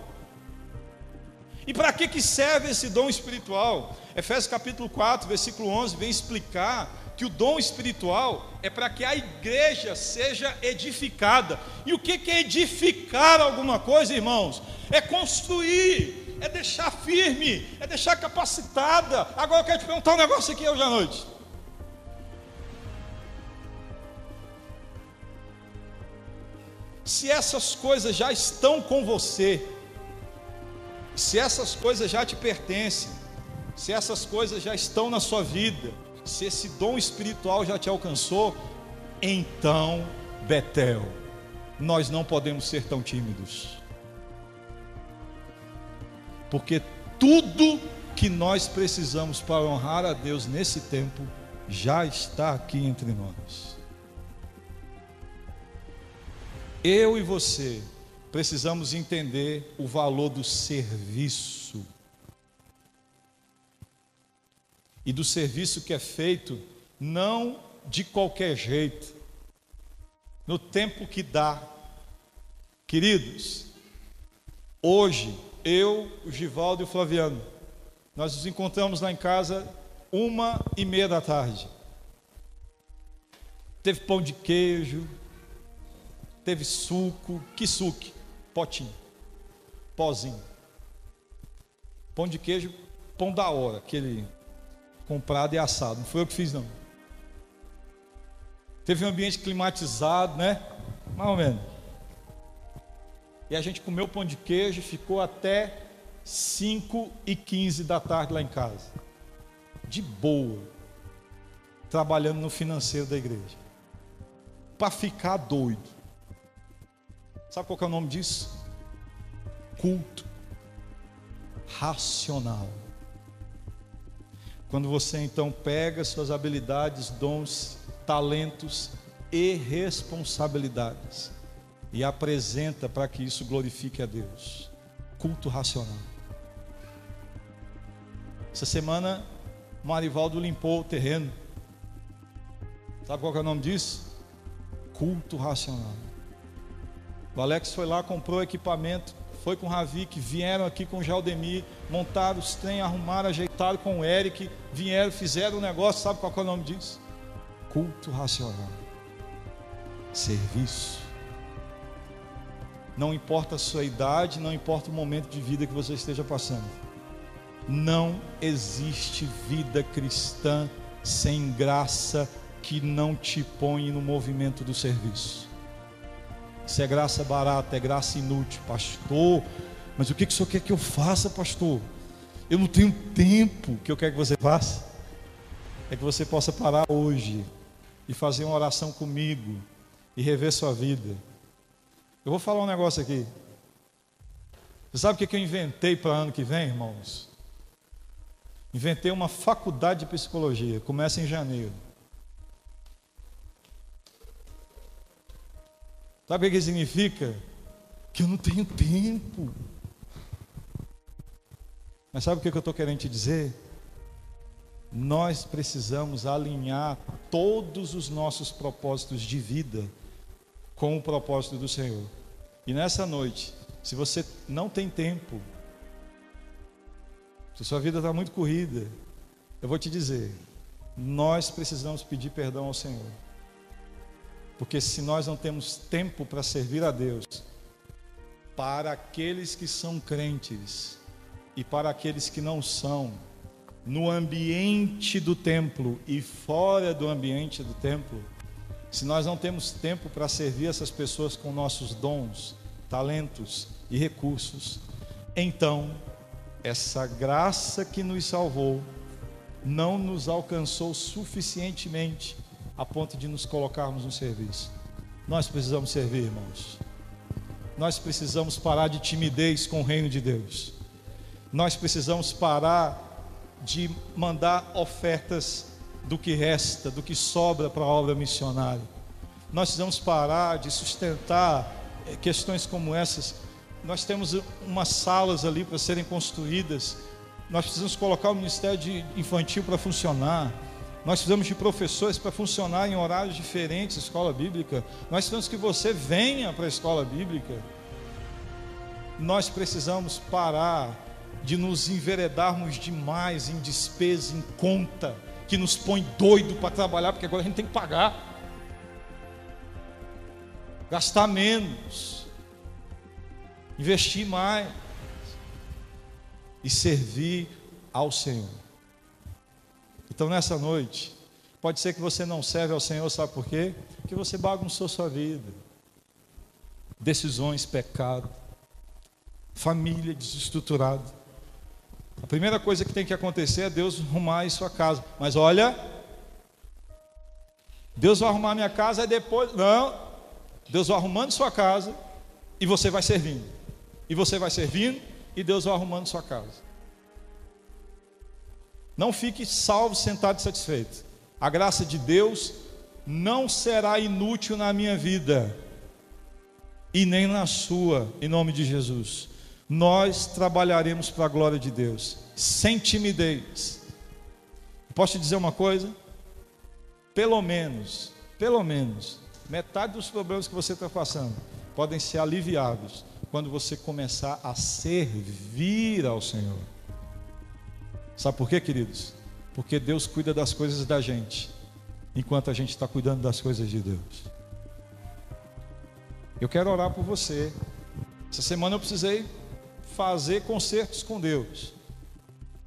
E para que, que serve esse dom espiritual? Efésios capítulo 4, versículo 11, vem explicar que o dom espiritual é para que a igreja seja edificada. E o que é edificar alguma coisa, irmãos? É construir, é deixar firme, é deixar capacitada. Agora eu quero te perguntar um negócio aqui hoje à noite. Se essas coisas já estão com você, se essas coisas já te pertencem, se essas coisas já estão na sua vida, se esse dom espiritual já te alcançou, então, Betel, nós não podemos ser tão tímidos. Porque tudo que nós precisamos para honrar a Deus nesse tempo já está aqui entre nós. Eu e você precisamos entender o valor do serviço. E do serviço que é feito não de qualquer jeito, no tempo que dá. Queridos, hoje eu, o Givaldo e o Flaviano, nós nos encontramos lá em casa uma e meia da tarde. Teve pão de queijo, teve suco, que suco? Potinho, pozinho. Pão de queijo, pão da hora, aquele comprado e assado. Não foi eu que fiz, não. Teve um ambiente climatizado, né? Mais ou menos. E a gente comeu pão de queijo, ficou até 5 e 15 da tarde lá em casa. De boa. Trabalhando no financeiro da igreja. Para ficar doido. Sabe qual é o nome disso? Culto racional. Quando você então pega suas habilidades, dons, talentos e responsabilidades e apresenta para que isso glorifique a Deus. Culto racional. Essa semana, Marivaldo limpou o terreno. Sabe qual é o nome disso? Culto racional. O Alex foi lá, comprou equipamento, foi com o que vieram aqui com o Jaldemir, montaram os trem, arrumaram, ajeitaram com o Eric, vieram, fizeram o negócio, sabe qual é o nome disso? Culto racional. Serviço. Não importa a sua idade, não importa o momento de vida que você esteja passando. Não existe vida cristã sem graça que não te põe no movimento do serviço. Isso é graça barata, é graça inútil, pastor. Mas o que, que o senhor quer que eu faça, pastor? Eu não tenho tempo. O que eu quero que você faça? É que você possa parar hoje e fazer uma oração comigo e rever sua vida. Eu vou falar um negócio aqui. Você sabe o que eu inventei para ano que vem, irmãos? Inventei uma faculdade de psicologia. Começa em janeiro. Sabe o que significa? Que eu não tenho tempo. Mas sabe o que eu estou querendo te dizer? Nós precisamos alinhar todos os nossos propósitos de vida com o propósito do Senhor. E nessa noite, se você não tem tempo, se sua vida está muito corrida, eu vou te dizer, nós precisamos pedir perdão ao Senhor. Porque se nós não temos tempo para servir a Deus, para aqueles que são crentes e para aqueles que não são, no ambiente do templo e fora do ambiente do templo, se nós não temos tempo para servir essas pessoas com nossos dons, talentos e recursos, então essa graça que nos salvou não nos alcançou suficientemente a ponto de nos colocarmos no serviço. Nós precisamos servir, irmãos. Nós precisamos parar de timidez com o reino de Deus. Nós precisamos parar de mandar ofertas do que resta, do que sobra para a obra missionária. Nós precisamos parar de sustentar eh, questões como essas. Nós temos umas salas ali para serem construídas. Nós precisamos colocar o ministério infantil para funcionar. Nós precisamos de professores para funcionar em horários diferentes, escola bíblica. Nós precisamos que você venha para a escola bíblica. Nós precisamos parar de nos enveredarmos demais em despesa, em conta, que nos põe doido para trabalhar, porque agora a gente tem que pagar. Gastar menos. Investir mais. E servir ao Senhor. Então nessa noite, pode ser que você não serve ao Senhor, sabe por quê? Porque você bagunçou sua vida. Decisões, pecado, família desestruturada. A primeira coisa que tem que acontecer é Deus arrumar em sua casa. Mas olha, Deus vai arrumar minha casa e depois. Não. Deus vai arrumando sua casa e você vai servindo. E você vai servindo e Deus vai arrumando sua casa. Não fique salvo, sentado e satisfeito. A graça de Deus não será inútil na minha vida e nem na sua, em nome de Jesus nós trabalharemos para a glória de Deus, sem timidez. Posso te dizer uma coisa? Pelo menos, pelo menos, metade dos problemas que você está passando podem ser aliviados quando você começar a servir ao Senhor. Sabe por quê, queridos? Porque Deus cuida das coisas da gente, enquanto a gente está cuidando das coisas de Deus. Eu quero orar por você. Essa semana eu precisei fazer concertos com Deus.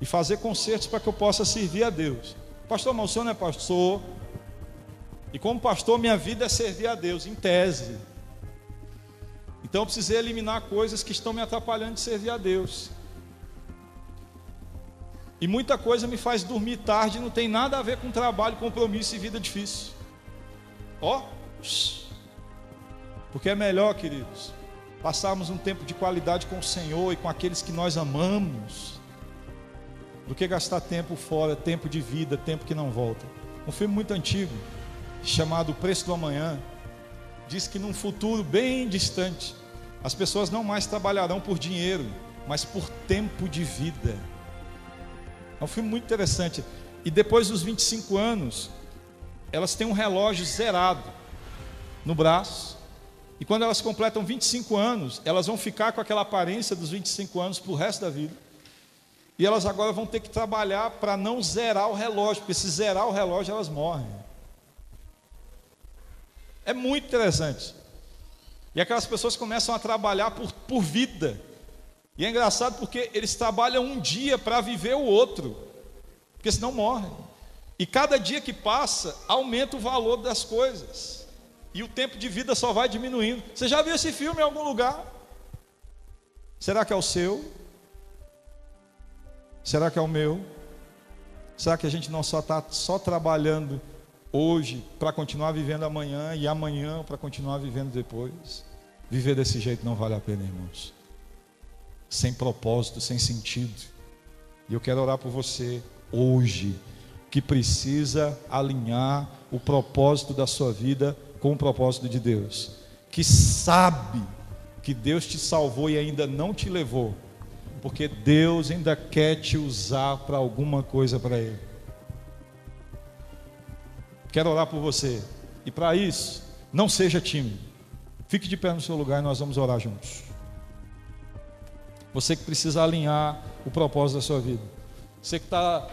E fazer concertos para que eu possa servir a Deus. Pastor, mas o senhor não é pastor. E como pastor, minha vida é servir a Deus, em tese. Então eu precisei eliminar coisas que estão me atrapalhando de servir a Deus. E muita coisa me faz dormir tarde, não tem nada a ver com trabalho, compromisso e vida difícil. Ó, oh, porque é melhor, queridos, passarmos um tempo de qualidade com o Senhor e com aqueles que nós amamos, do que gastar tempo fora, tempo de vida, tempo que não volta. Um filme muito antigo, chamado O Preço do Amanhã, diz que num futuro bem distante, as pessoas não mais trabalharão por dinheiro, mas por tempo de vida. É um filme muito interessante. E depois dos 25 anos, elas têm um relógio zerado no braço e quando elas completam 25 anos, elas vão ficar com aquela aparência dos 25 anos para o resto da vida. E elas agora vão ter que trabalhar para não zerar o relógio, porque se zerar o relógio, elas morrem. É muito interessante. E aquelas pessoas começam a trabalhar por, por vida. E é engraçado porque eles trabalham um dia para viver o outro, porque senão morrem. E cada dia que passa, aumenta o valor das coisas. E o tempo de vida só vai diminuindo. Você já viu esse filme em algum lugar? Será que é o seu? Será que é o meu? Será que a gente não só está só trabalhando hoje para continuar vivendo amanhã e amanhã para continuar vivendo depois? Viver desse jeito não vale a pena, irmãos. Sem propósito, sem sentido. E eu quero orar por você hoje, que precisa alinhar o propósito da sua vida com o propósito de Deus, que sabe que Deus te salvou e ainda não te levou, porque Deus ainda quer te usar para alguma coisa para Ele. Quero orar por você, e para isso, não seja tímido, fique de pé no seu lugar e nós vamos orar juntos. Você que precisa alinhar o propósito da sua vida, você que está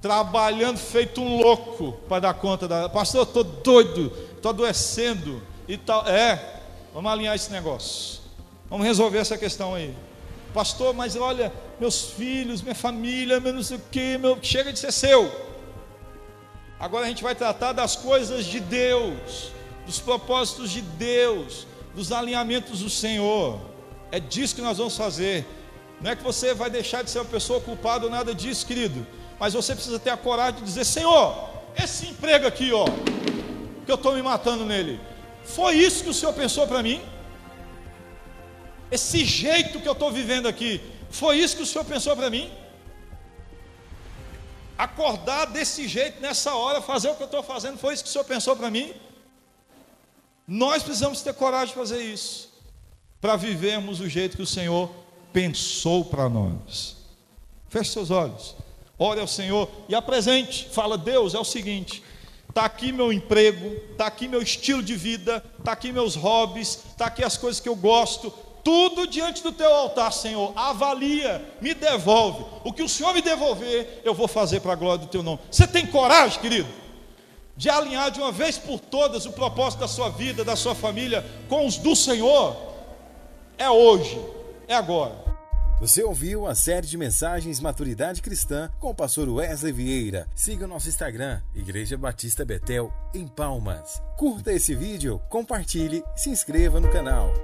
trabalhando feito um louco para dar conta da. Pastor, eu estou doido, estou adoecendo e tal. É, vamos alinhar esse negócio. Vamos resolver essa questão aí. Pastor, mas olha, meus filhos, minha família, meu não sei o que, meu, chega de ser seu. Agora a gente vai tratar das coisas de Deus, dos propósitos de Deus, dos alinhamentos do Senhor. É disso que nós vamos fazer. Não é que você vai deixar de ser uma pessoa culpada ou nada disso, querido. Mas você precisa ter a coragem de dizer: Senhor, esse emprego aqui, ó, que eu estou me matando nele, foi isso que o Senhor pensou para mim? Esse jeito que eu estou vivendo aqui, foi isso que o Senhor pensou para mim? Acordar desse jeito, nessa hora, fazer o que eu estou fazendo, foi isso que o Senhor pensou para mim? Nós precisamos ter coragem de fazer isso, para vivermos o jeito que o Senhor pensou para nós. Feche seus olhos. Ore ao Senhor e apresente. Fala, Deus, é o seguinte: está aqui meu emprego, está aqui meu estilo de vida, está aqui meus hobbies, está aqui as coisas que eu gosto, tudo diante do teu altar, Senhor. Avalia, me devolve. O que o Senhor me devolver, eu vou fazer para a glória do teu nome. Você tem coragem, querido, de alinhar de uma vez por todas o propósito da sua vida, da sua família, com os do Senhor? É hoje, é agora. Você ouviu a série de mensagens Maturidade Cristã com o pastor Wesley Vieira. Siga o nosso Instagram, Igreja Batista Betel, em Palmas. Curta esse vídeo, compartilhe, se inscreva no canal.